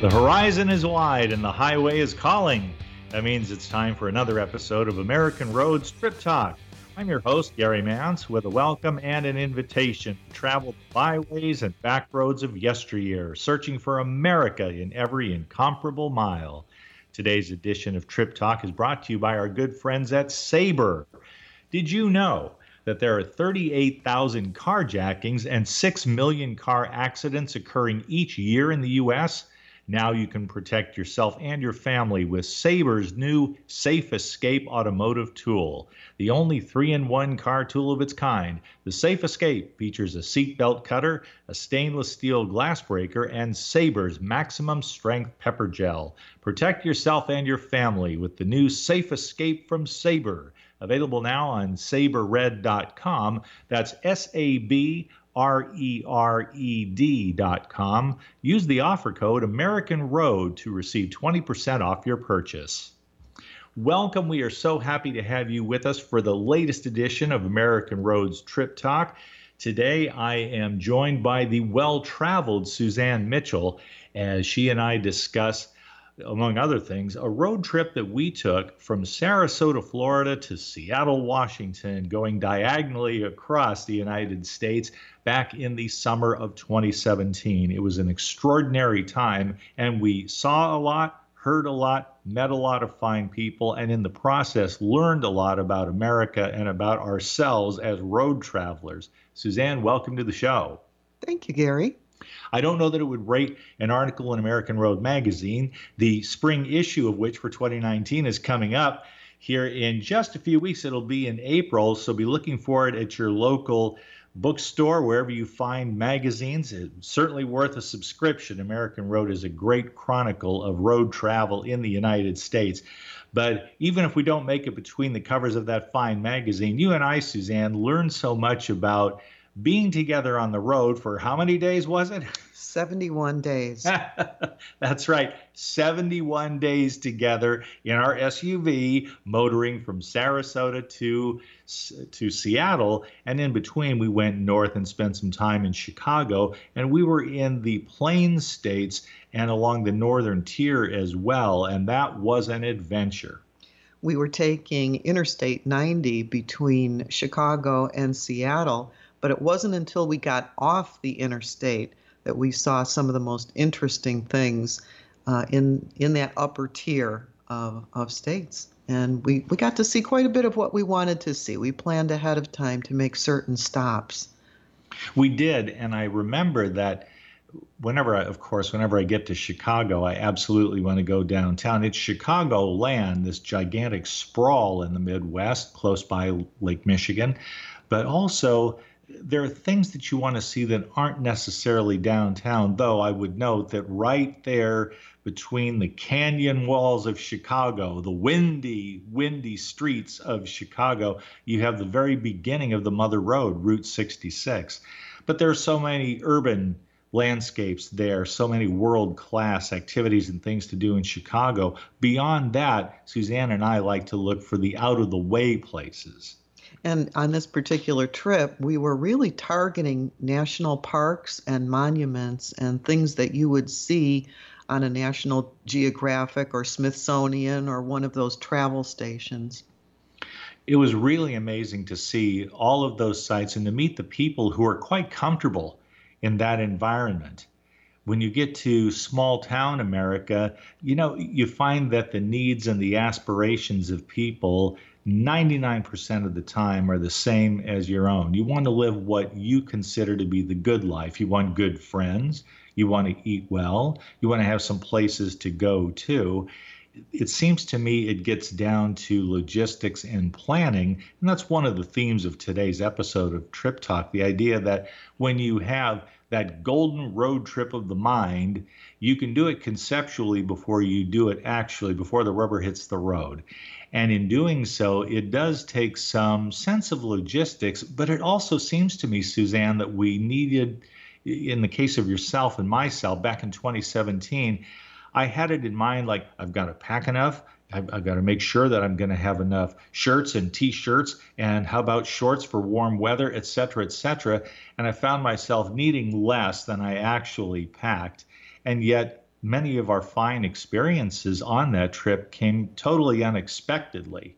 The horizon is wide and the highway is calling. That means it's time for another episode of American Roads Trip Talk. I'm your host, Gary Mantz, with a welcome and an invitation to travel the byways and back roads of yesteryear, searching for America in every incomparable mile. Today's edition of Trip Talk is brought to you by our good friends at Sabre. Did you know that there are 38,000 carjackings and 6 million car accidents occurring each year in the U.S.? Now you can protect yourself and your family with Sabre's new Safe Escape automotive tool, the only three in one car tool of its kind. The Safe Escape features a seatbelt cutter, a stainless steel glass breaker, and Sabre's maximum strength pepper gel. Protect yourself and your family with the new Safe Escape from Sabre. Available now on sabrered.com. That's S A B R-E-R-E-D dot com. Use the offer code American Road to receive 20% off your purchase. Welcome. We are so happy to have you with us for the latest edition of American Roads Trip Talk. Today, I am joined by the well traveled Suzanne Mitchell as she and I discuss among other things, a road trip that we took from Sarasota, Florida to Seattle, Washington, going diagonally across the United States back in the summer of 2017. It was an extraordinary time, and we saw a lot, heard a lot, met a lot of fine people, and in the process learned a lot about America and about ourselves as road travelers. Suzanne, welcome to the show. Thank you, Gary. I don't know that it would rate an article in American Road Magazine, the spring issue of which for 2019 is coming up here in just a few weeks. It'll be in April, so be looking for it at your local bookstore, wherever you find magazines. It's certainly worth a subscription. American Road is a great chronicle of road travel in the United States. But even if we don't make it between the covers of that fine magazine, you and I, Suzanne, learn so much about being together on the road for how many days was it? 71 days. That's right. 71 days together in our SUV, motoring from Sarasota to to Seattle, and in between we went north and spent some time in Chicago, and we were in the Plains states and along the northern tier as well, and that was an adventure. We were taking Interstate 90 between Chicago and Seattle but it wasn't until we got off the interstate that we saw some of the most interesting things uh, in in that upper tier of, of states. And we, we got to see quite a bit of what we wanted to see. We planned ahead of time to make certain stops. We did, and I remember that whenever I, of course, whenever I get to Chicago, I absolutely want to go downtown. It's Chicago land, this gigantic sprawl in the Midwest, close by Lake Michigan, but also there are things that you want to see that aren't necessarily downtown, though I would note that right there between the canyon walls of Chicago, the windy, windy streets of Chicago, you have the very beginning of the Mother Road, Route 66. But there are so many urban landscapes there, so many world class activities and things to do in Chicago. Beyond that, Suzanne and I like to look for the out of the way places. And on this particular trip, we were really targeting national parks and monuments and things that you would see on a National Geographic or Smithsonian or one of those travel stations. It was really amazing to see all of those sites and to meet the people who are quite comfortable in that environment. When you get to small town America, you know, you find that the needs and the aspirations of people 99% of the time are the same as your own. You want to live what you consider to be the good life. You want good friends. You want to eat well. You want to have some places to go to. It seems to me it gets down to logistics and planning. And that's one of the themes of today's episode of Trip Talk the idea that when you have that golden road trip of the mind, you can do it conceptually before you do it actually, before the rubber hits the road. And in doing so, it does take some sense of logistics, but it also seems to me, Suzanne, that we needed, in the case of yourself and myself back in 2017, I had it in mind like, I've got to pack enough. I've, I've got to make sure that I'm going to have enough shirts and t-shirts and how about shorts for warm weather, et cetera, et cetera. And I found myself needing less than I actually packed. And yet many of our fine experiences on that trip came totally unexpectedly.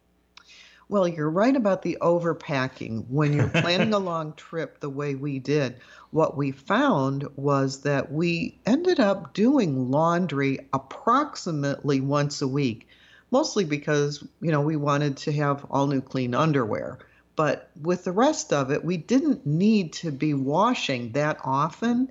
Well, you're right about the overpacking. When you're planning a long trip the way we did, what we found was that we ended up doing laundry approximately once a week, mostly because, you know, we wanted to have all new clean underwear. But with the rest of it, we didn't need to be washing that often.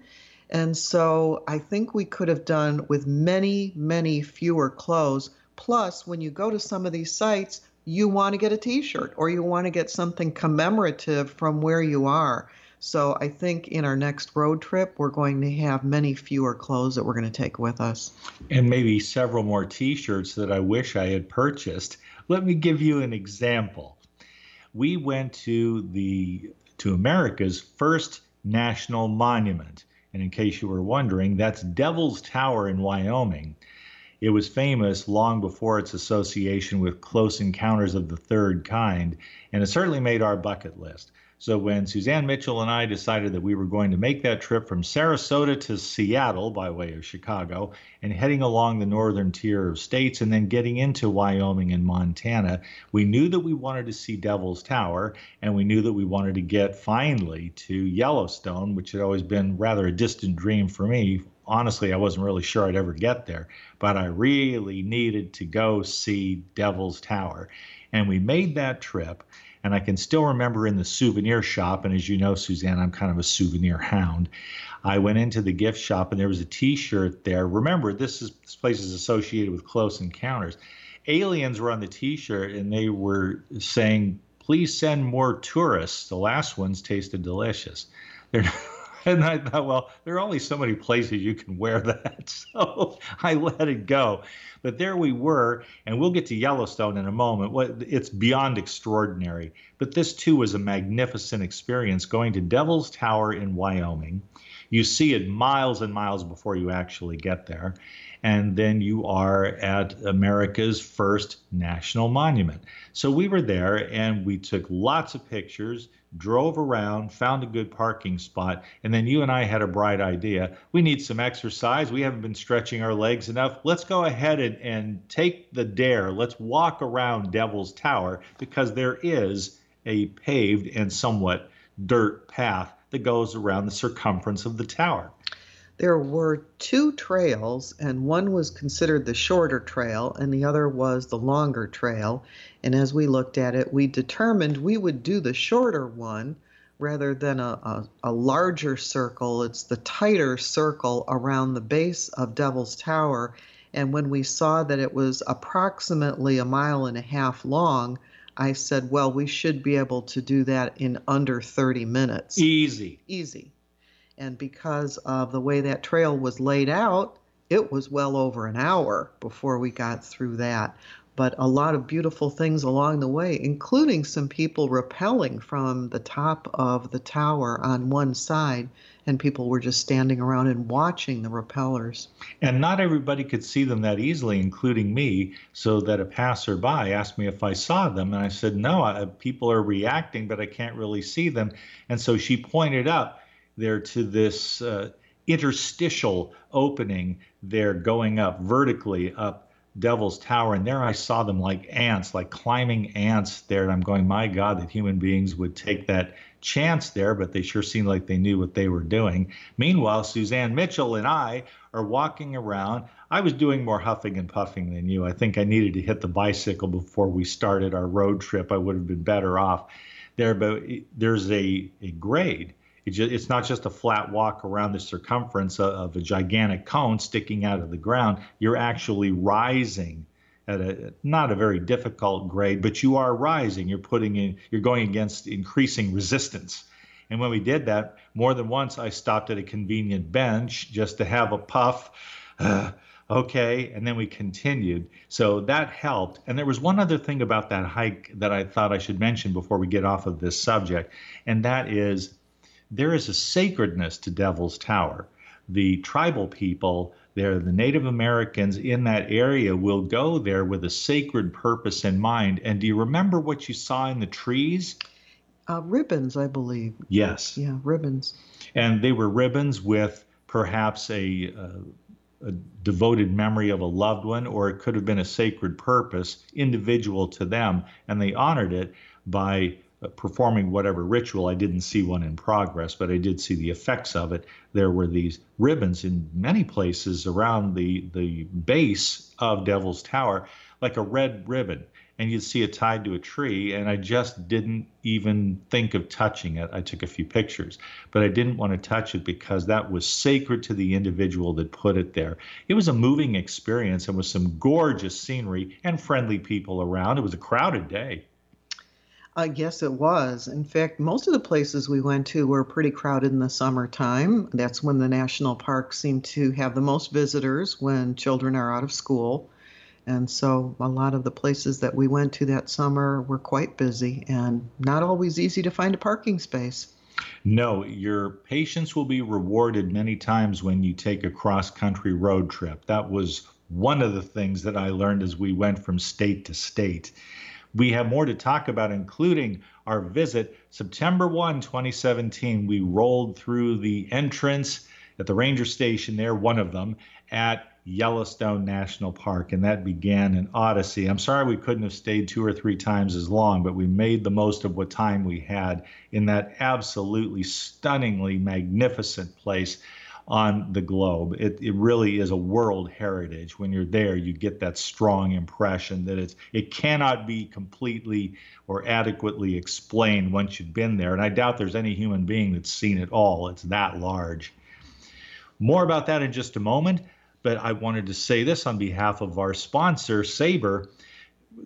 And so I think we could have done with many, many fewer clothes. Plus, when you go to some of these sites, you want to get a t shirt or you want to get something commemorative from where you are. So I think in our next road trip, we're going to have many fewer clothes that we're going to take with us. And maybe several more t shirts that I wish I had purchased. Let me give you an example. We went to the to America's first national monument. And in case you were wondering, that's Devil's Tower in Wyoming. It was famous long before its association with close encounters of the third kind, and it certainly made our bucket list. So when Suzanne Mitchell and I decided that we were going to make that trip from Sarasota to Seattle by way of Chicago and heading along the northern tier of states and then getting into Wyoming and Montana, we knew that we wanted to see Devil's Tower and we knew that we wanted to get finally to Yellowstone, which had always been rather a distant dream for me. Honestly, I wasn't really sure I'd ever get there, but I really needed to go see Devil's Tower. And we made that trip and I can still remember in the souvenir shop, and as you know, Suzanne, I'm kind of a souvenir hound. I went into the gift shop and there was a T-shirt there. Remember, this is this place is associated with Close Encounters. Aliens were on the T-shirt and they were saying, "Please send more tourists." The last ones tasted delicious. They're and I thought, well, there are only so many places you can wear that. So I let it go. But there we were, and we'll get to Yellowstone in a moment. What It's beyond extraordinary. But this too was a magnificent experience going to Devil's Tower in Wyoming. You see it miles and miles before you actually get there. And then you are at America's first national monument. So we were there and we took lots of pictures drove around, found a good parking spot, and then you and I had a bright idea. We need some exercise. We haven't been stretching our legs enough. Let's go ahead and, and take the dare. Let's walk around Devil's Tower because there is a paved and somewhat dirt path that goes around the circumference of the tower there were two trails, and one was considered the shorter trail, and the other was the longer trail. And as we looked at it, we determined we would do the shorter one rather than a, a, a larger circle. It's the tighter circle around the base of Devil's Tower. And when we saw that it was approximately a mile and a half long, I said, well, we should be able to do that in under 30 minutes. Easy. Easy. And because of the way that trail was laid out, it was well over an hour before we got through that. But a lot of beautiful things along the way, including some people rappelling from the top of the tower on one side, and people were just standing around and watching the rappellers. And not everybody could see them that easily, including me, so that a passerby asked me if I saw them, and I said, No, I, people are reacting, but I can't really see them. And so she pointed up there to this uh, interstitial opening there going up vertically up Devil's Tower. And there I saw them like ants, like climbing ants there. And I'm going, my God, that human beings would take that chance there, but they sure seemed like they knew what they were doing. Meanwhile, Suzanne Mitchell and I are walking around. I was doing more huffing and puffing than you. I think I needed to hit the bicycle before we started our road trip. I would have been better off there, but there's a, a grade it's not just a flat walk around the circumference of a gigantic cone sticking out of the ground. You're actually rising at a not a very difficult grade, but you are rising. You're putting in, you're going against increasing resistance. And when we did that, more than once, I stopped at a convenient bench just to have a puff. Uh, okay, and then we continued. So that helped. And there was one other thing about that hike that I thought I should mention before we get off of this subject, and that is there is a sacredness to Devil's Tower. The tribal people there, the Native Americans in that area, will go there with a sacred purpose in mind. And do you remember what you saw in the trees? Uh, ribbons, I believe. Yes. Yeah, ribbons. And they were ribbons with perhaps a uh, a devoted memory of a loved one, or it could have been a sacred purpose individual to them, and they honored it by performing whatever ritual. I didn't see one in progress, but I did see the effects of it. There were these ribbons in many places around the the base of Devil's Tower, like a red ribbon and you'd see it tied to a tree. And I just didn't even think of touching it. I took a few pictures, but I didn't want to touch it because that was sacred to the individual that put it there. It was a moving experience and with some gorgeous scenery and friendly people around. It was a crowded day. I guess it was. In fact, most of the places we went to were pretty crowded in the summertime. That's when the national parks seem to have the most visitors when children are out of school. And so a lot of the places that we went to that summer were quite busy and not always easy to find a parking space. No, your patience will be rewarded many times when you take a cross country road trip. That was one of the things that I learned as we went from state to state. We have more to talk about, including our visit. September 1, 2017, we rolled through the entrance at the ranger station there, one of them, at Yellowstone National Park, and that began an odyssey. I'm sorry we couldn't have stayed two or three times as long, but we made the most of what time we had in that absolutely stunningly magnificent place on the globe. It, it really is a world heritage. When you're there, you get that strong impression that it's it cannot be completely or adequately explained once you've been there. And I doubt there's any human being that's seen it all. It's that large. More about that in just a moment. But I wanted to say this on behalf of our sponsor, Sabre.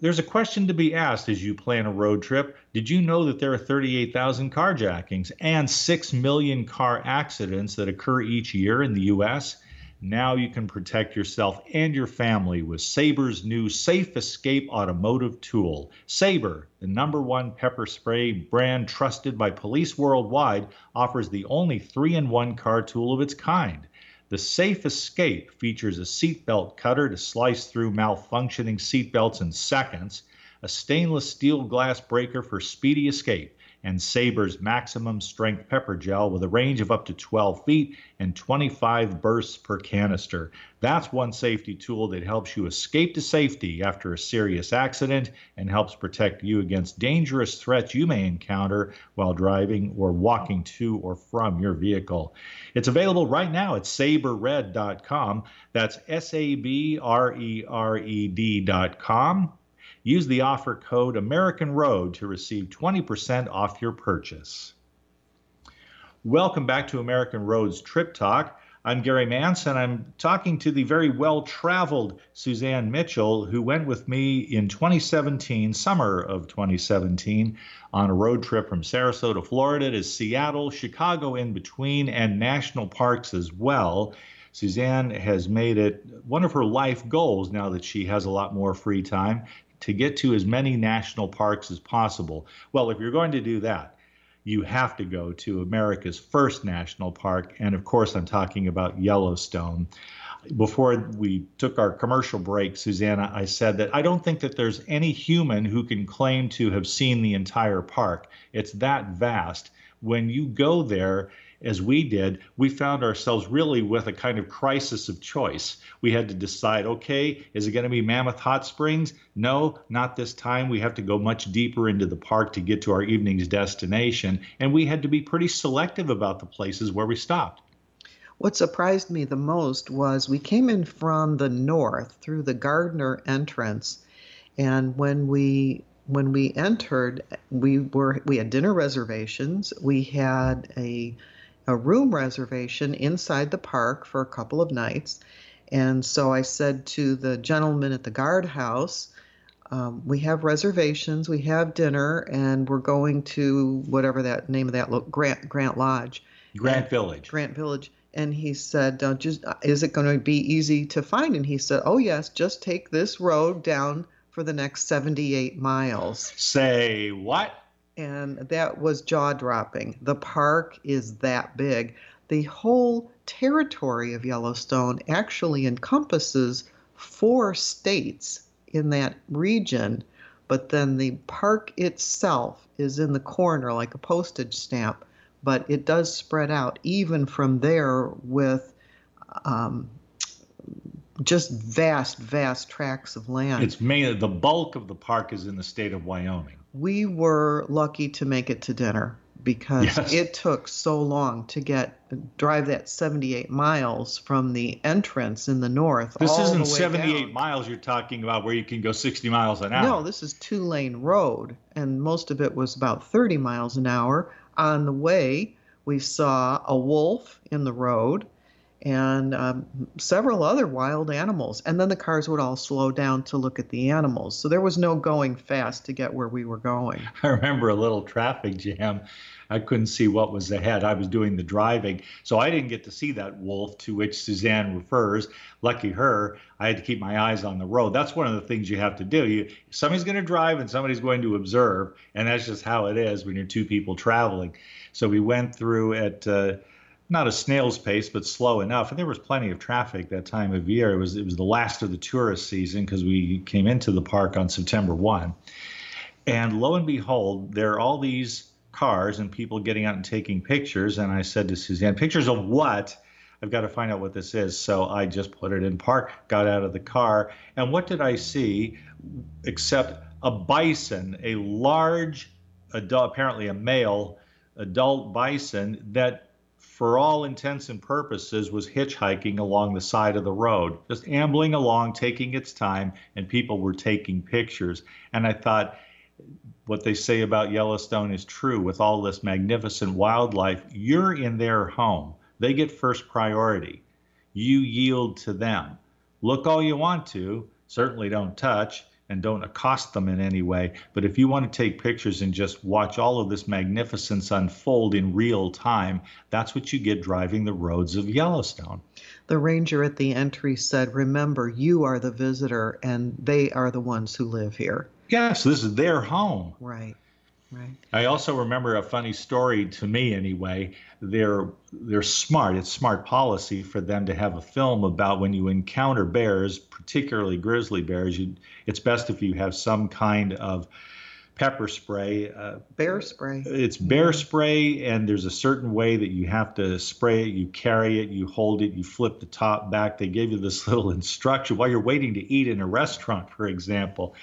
There's a question to be asked as you plan a road trip. Did you know that there are 38,000 carjackings and 6 million car accidents that occur each year in the U.S.? Now you can protect yourself and your family with Sabre's new Safe Escape automotive tool. Sabre, the number one pepper spray brand trusted by police worldwide, offers the only three in one car tool of its kind. The Safe Escape features a seatbelt cutter to slice through malfunctioning seatbelts in seconds, a stainless steel glass breaker for speedy escape, and Sabre's maximum strength pepper gel with a range of up to 12 feet and 25 bursts per canister. That's one safety tool that helps you escape to safety after a serious accident and helps protect you against dangerous threats you may encounter while driving or walking to or from your vehicle. It's available right now at sabrered.com. That's S A B R E R E D.com Use the offer code American Road to receive 20% off your purchase. Welcome back to American Roads Trip Talk. I'm Gary Mantz, and I'm talking to the very well traveled Suzanne Mitchell, who went with me in 2017, summer of 2017, on a road trip from Sarasota, Florida to Seattle, Chicago in between, and national parks as well. Suzanne has made it one of her life goals now that she has a lot more free time to get to as many national parks as possible. Well, if you're going to do that, you have to go to America's first national park. And of course, I'm talking about Yellowstone. Before we took our commercial break, Susanna, I said that I don't think that there's any human who can claim to have seen the entire park. It's that vast. When you go there, as we did, we found ourselves really with a kind of crisis of choice. We had to decide okay, is it going to be Mammoth Hot Springs? No, not this time. We have to go much deeper into the park to get to our evening's destination. And we had to be pretty selective about the places where we stopped. What surprised me the most was we came in from the north through the Gardiner entrance. And when we when we entered, we were we had dinner reservations. We had a a room reservation inside the park for a couple of nights. And so I said to the gentleman at the guardhouse, um, we have reservations, we have dinner, and we're going to whatever that name of that look Grant Grant Lodge, Grant and, Village, Grant Village. And he said, "Just is it going to be easy to find?" And he said, "Oh yes, just take this road down for the next 78 miles." Say what? and that was jaw dropping. The park is that big. The whole territory of Yellowstone actually encompasses four states in that region, but then the park itself is in the corner like a postage stamp, but it does spread out even from there with um, just vast, vast tracts of land. It's mainly the bulk of the park is in the state of Wyoming. We were lucky to make it to dinner because yes. it took so long to get drive that 78 miles from the entrance in the north. This isn't 78 down. miles you're talking about where you can go 60 miles an hour. No, this is two lane road, and most of it was about 30 miles an hour. On the way, we saw a wolf in the road and um, several other wild animals. And then the cars would all slow down to look at the animals. So there was no going fast to get where we were going. I remember a little traffic jam. I couldn't see what was ahead. I was doing the driving, so I didn't get to see that wolf to which Suzanne refers. Lucky her, I had to keep my eyes on the road. That's one of the things you have to do. You somebody's going to drive and somebody's going to observe, and that's just how it is when you're two people traveling. So we went through at uh, not a snail's pace, but slow enough. And there was plenty of traffic that time of year. It was it was the last of the tourist season because we came into the park on September one, and lo and behold, there are all these cars and people getting out and taking pictures. And I said to Suzanne, "Pictures of what?" I've got to find out what this is. So I just put it in park, got out of the car, and what did I see except a bison, a large adult, apparently a male adult bison that for all intents and purposes, was hitchhiking along the side of the road, just ambling along, taking its time, and people were taking pictures. And I thought, what they say about Yellowstone is true with all this magnificent wildlife. You're in their home, they get first priority. You yield to them. Look all you want to, certainly don't touch and don't accost them in any way. But if you want to take pictures and just watch all of this magnificence unfold in real time, that's what you get driving the roads of Yellowstone. The ranger at the entry said, Remember, you are the visitor and they are the ones who live here. Yes, this is their home. Right. I also remember a funny story to me anyway. They're they're smart. It's smart policy for them to have a film about when you encounter bears, particularly grizzly bears. You, it's best if you have some kind of pepper spray. Uh, bear spray. It's bear spray, and there's a certain way that you have to spray it. You carry it, you hold it, you flip the top back. They give you this little instruction while you're waiting to eat in a restaurant, for example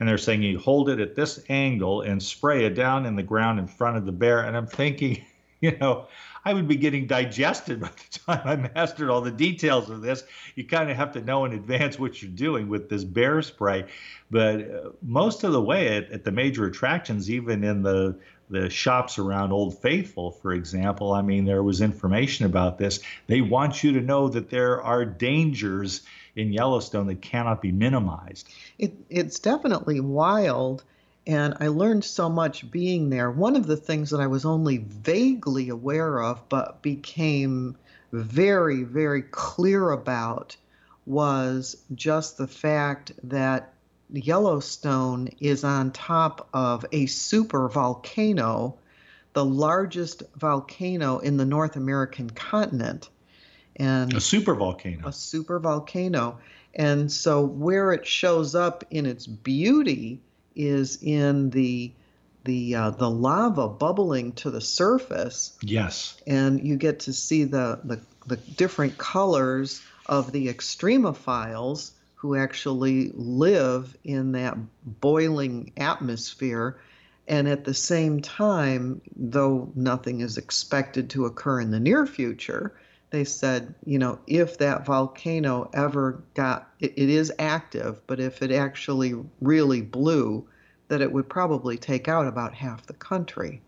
and they're saying you hold it at this angle and spray it down in the ground in front of the bear. And I'm thinking, you know, I would be getting digested by the time I mastered all the details of this. You kind of have to know in advance what you're doing with this bear spray. But uh, most of the way at, at the major attractions, even in the the shops around Old Faithful, for example, I mean, there was information about this. They want you to know that there are dangers in Yellowstone that cannot be minimized. It, it's definitely wild. And I learned so much being there. One of the things that I was only vaguely aware of, but became very, very clear about, was just the fact that Yellowstone is on top of a super volcano, the largest volcano in the North American continent and a super volcano. A super volcano. And so where it shows up in its beauty is in the the uh, the lava bubbling to the surface. Yes. And you get to see the the, the different colors of the extremophiles who actually live in that boiling atmosphere. And at the same time, though nothing is expected to occur in the near future, they said, you know, if that volcano ever got, it, it is active, but if it actually really blew, that it would probably take out about half the country.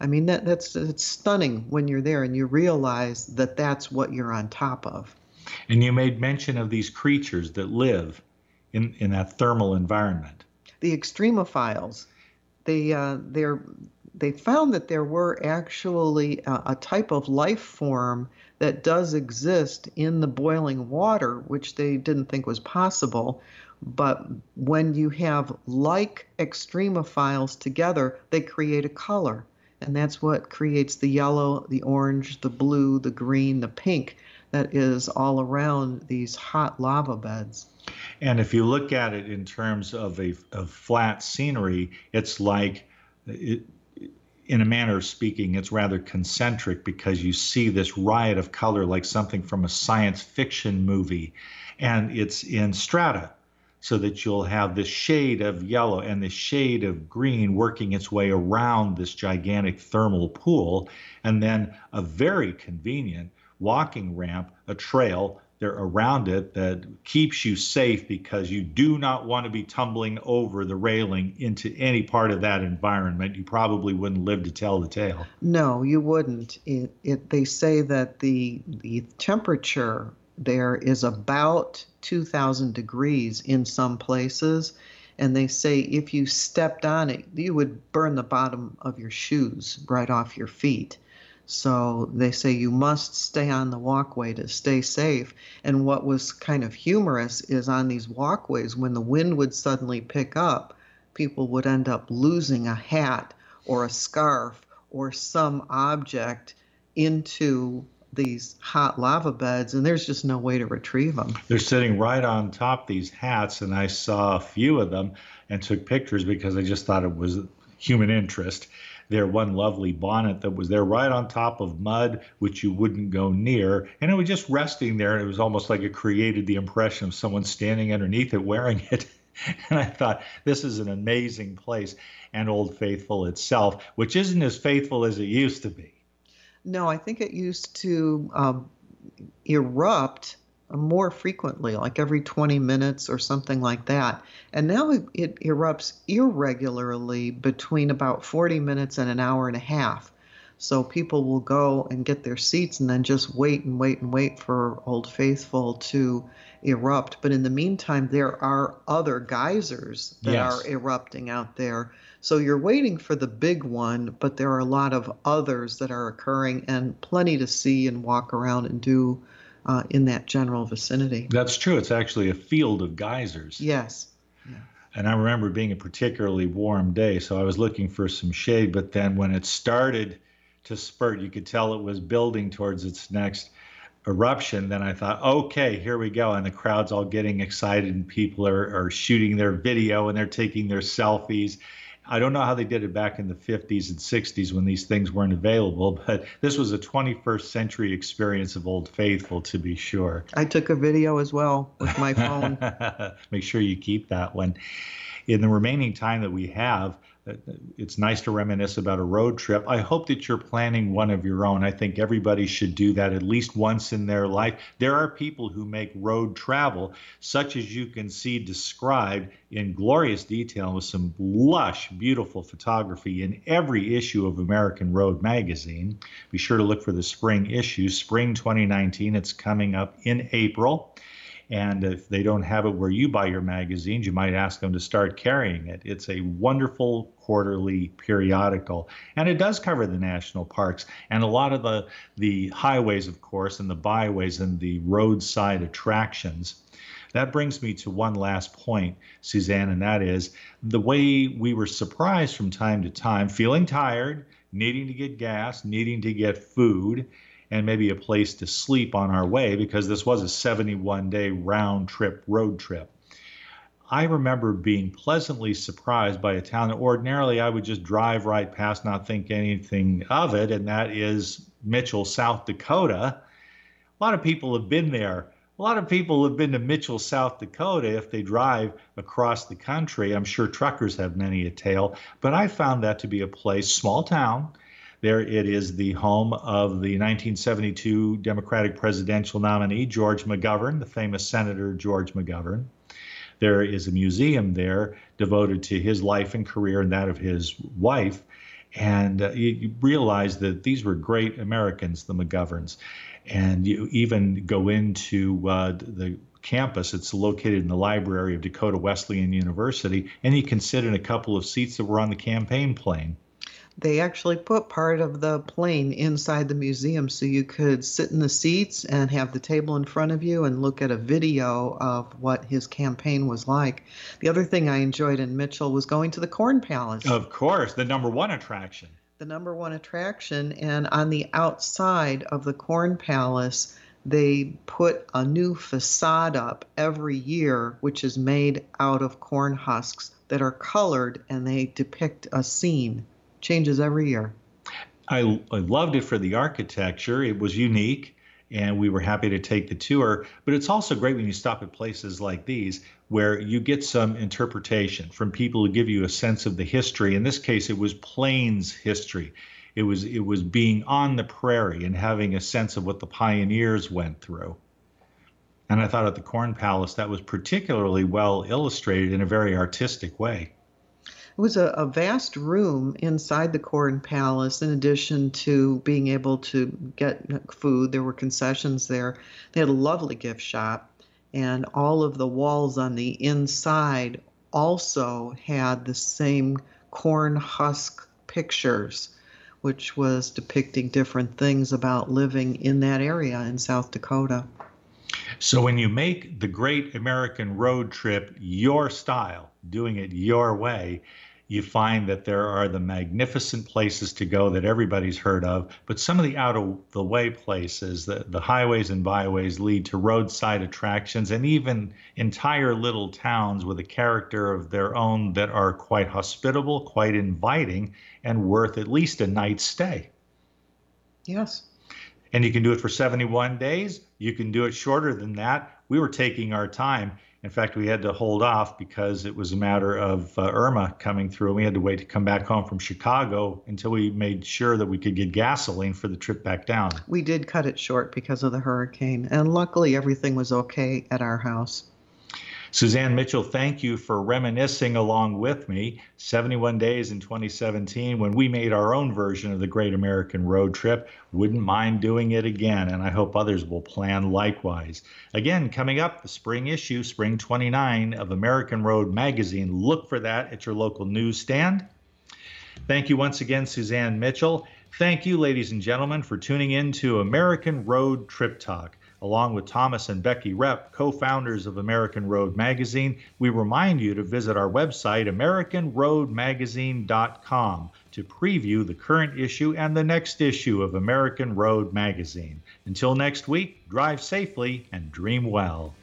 I mean, that, that's it's stunning when you're there and you realize that that's what you're on top of. And you made mention of these creatures that live in, in that thermal environment. The extremophiles, they uh, they're they found that there were actually a, a type of life form that does exist in the boiling water, which they didn't think was possible. But when you have like extremophiles together, they create a color. And that's what creates the yellow, the orange, the blue, the green, the pink that is all around these hot lava beds. And if you look at it in terms of a flat scenery, it's like it, in a manner of speaking, it's rather concentric because you see this riot of color like something from a science fiction movie, and it's in strata so that you'll have this shade of yellow and this shade of green working its way around this gigantic thermal pool, and then a very convenient walking ramp, a trail there around it that keeps you safe because you do not want to be tumbling over the railing into any part of that environment. You probably wouldn't live to tell the tale. No, you wouldn't. It, it, they say that the the temperature there is about 2,000 degrees in some places. And they say if you stepped on it, you would burn the bottom of your shoes right off your feet. So they say you must stay on the walkway to stay safe. And what was kind of humorous is on these walkways, when the wind would suddenly pick up, people would end up losing a hat or a scarf or some object into these hot lava beds and there's just no way to retrieve them. They're sitting right on top these hats and I saw a few of them and took pictures because I just thought it was human interest. There one lovely bonnet that was there right on top of mud which you wouldn't go near and it was just resting there and it was almost like it created the impression of someone standing underneath it wearing it. and I thought this is an amazing place and Old Faithful itself, which isn't as faithful as it used to be. No, I think it used to um, erupt more frequently, like every 20 minutes or something like that. And now it, it, erupts irregularly between about 40 minutes and an hour and a half. So people will go and get their seats and then just wait and wait and wait for Old Faithful to erupt. But in the meantime, there are other geysers that yes. are erupting out there. So you're waiting for the big one, but there are a lot of others that are occurring and plenty to see and walk around and do uh, in that general vicinity. That's true. It's actually a field of geysers. Yes. Yeah. And I remember being a particularly warm day, so I was looking for some shade. But then when it started to spurt, you could tell it was building towards its next eruption, then I thought, okay, here we go. And the crowd's all getting excited, and people are, are shooting their video and they're taking their selfies. I don't know how they did it back in the 50s and 60s when these things weren't available, but this was a 21st century experience of Old Faithful, to be sure. I took a video as well with my phone. Make sure you keep that one. In the remaining time that we have, it's nice to reminisce about a road trip. I hope that you're planning one of your own. I think everybody should do that at least once in their life. There are people who make road travel, such as you can see described in glorious detail with some lush, beautiful photography in every issue of American Road magazine. Be sure to look for the spring issue, spring 2019. It's coming up in April. And if they don't have it where you buy your magazines, you might ask them to start carrying it. It's a wonderful quarterly periodical, and it does cover the national parks and a lot of the the highways, of course, and the byways and the roadside attractions. That brings me to one last point, Suzanne, and that is the way we were surprised from time to time, feeling tired, needing to get gas, needing to get food, and maybe a place to sleep on our way because this was a 71 day round trip road trip. I remember being pleasantly surprised by a town that ordinarily I would just drive right past, not think anything of it, and that is Mitchell, South Dakota. A lot of people have been there. A lot of people have been to Mitchell, South Dakota if they drive across the country. I'm sure truckers have many a tale, but I found that to be a place, small town, there it is the home of the 1972 Democratic presidential nominee, George McGovern, the famous Senator George McGovern. There is a museum there devoted to his life and career and that of his wife. And uh, you, you realize that these were great Americans, the McGoverns. And you even go into uh, the campus. It's located in the library of Dakota Wesleyan University, and you can sit in a couple of seats that were on the campaign plane they actually put part of the plane inside the museum so you could sit in the seats and have the table in front of you and look at a video of what his campaign was like. The other thing I enjoyed in Mitchell was going to the Corn Palace. Of course, the number one attraction. The number one attraction. And on the outside of the Corn Palace, they put a new facade up every year, which is made out of corn husks that are colored and they depict a scene changes every year. I, I loved it for the architecture. It was unique and we were happy to take the tour. But it's also great when you stop at places like these where you get some interpretation from people who give you a sense of the history. In this case, it was Plains history. It was it was being on the prairie and having a sense of what the pioneers went through. And I thought at the Corn Palace that was particularly well illustrated in a very artistic way. It was a, a, vast room inside the Corn Palace, in addition to being able to get food. There were concessions there. They had a lovely gift shop, and all of the walls on the inside also had the same corn husk pictures, which was depicting different things about living in that area in South Dakota. So when you make the great American road trip your style, doing it your way, you find that there are the magnificent places to go that everybody's heard of, but some of the out of the way places, the, the highways and byways lead to roadside attractions and even entire little towns with a character of their own that are quite hospitable, quite inviting, and worth at least a night's stay. Yes. And you can do it for 71 days. You can do it shorter than that. We were taking our time. In fact, we had to hold off because it was a matter of uh, Irma coming through. And we had to wait to come back home from Chicago until we made sure that we could get gasoline for the trip back down. We did cut it short because of the hurricane. And luckily, everything was okay at our house. Suzanne Mitchell, thank you for reminiscing along with me 71 days in 2017 when we made our own version of the Great American Road Trip. Wouldn't mind doing it again, and I hope others will plan likewise. Again, coming up, the spring issue, spring 29 of American Road Magazine. Look for that at your local newsstand. Thank you once again, Suzanne Mitchell. Thank you, ladies and gentlemen, for tuning in to American Road Trip Talk along with Thomas and Becky Repp, co founders of American Road Magazine, we remind you to visit our website, AmericanRoadMagazine.com, to preview the current issue and the next issue of American Road Magazine. Until next week, drive safely and dream well.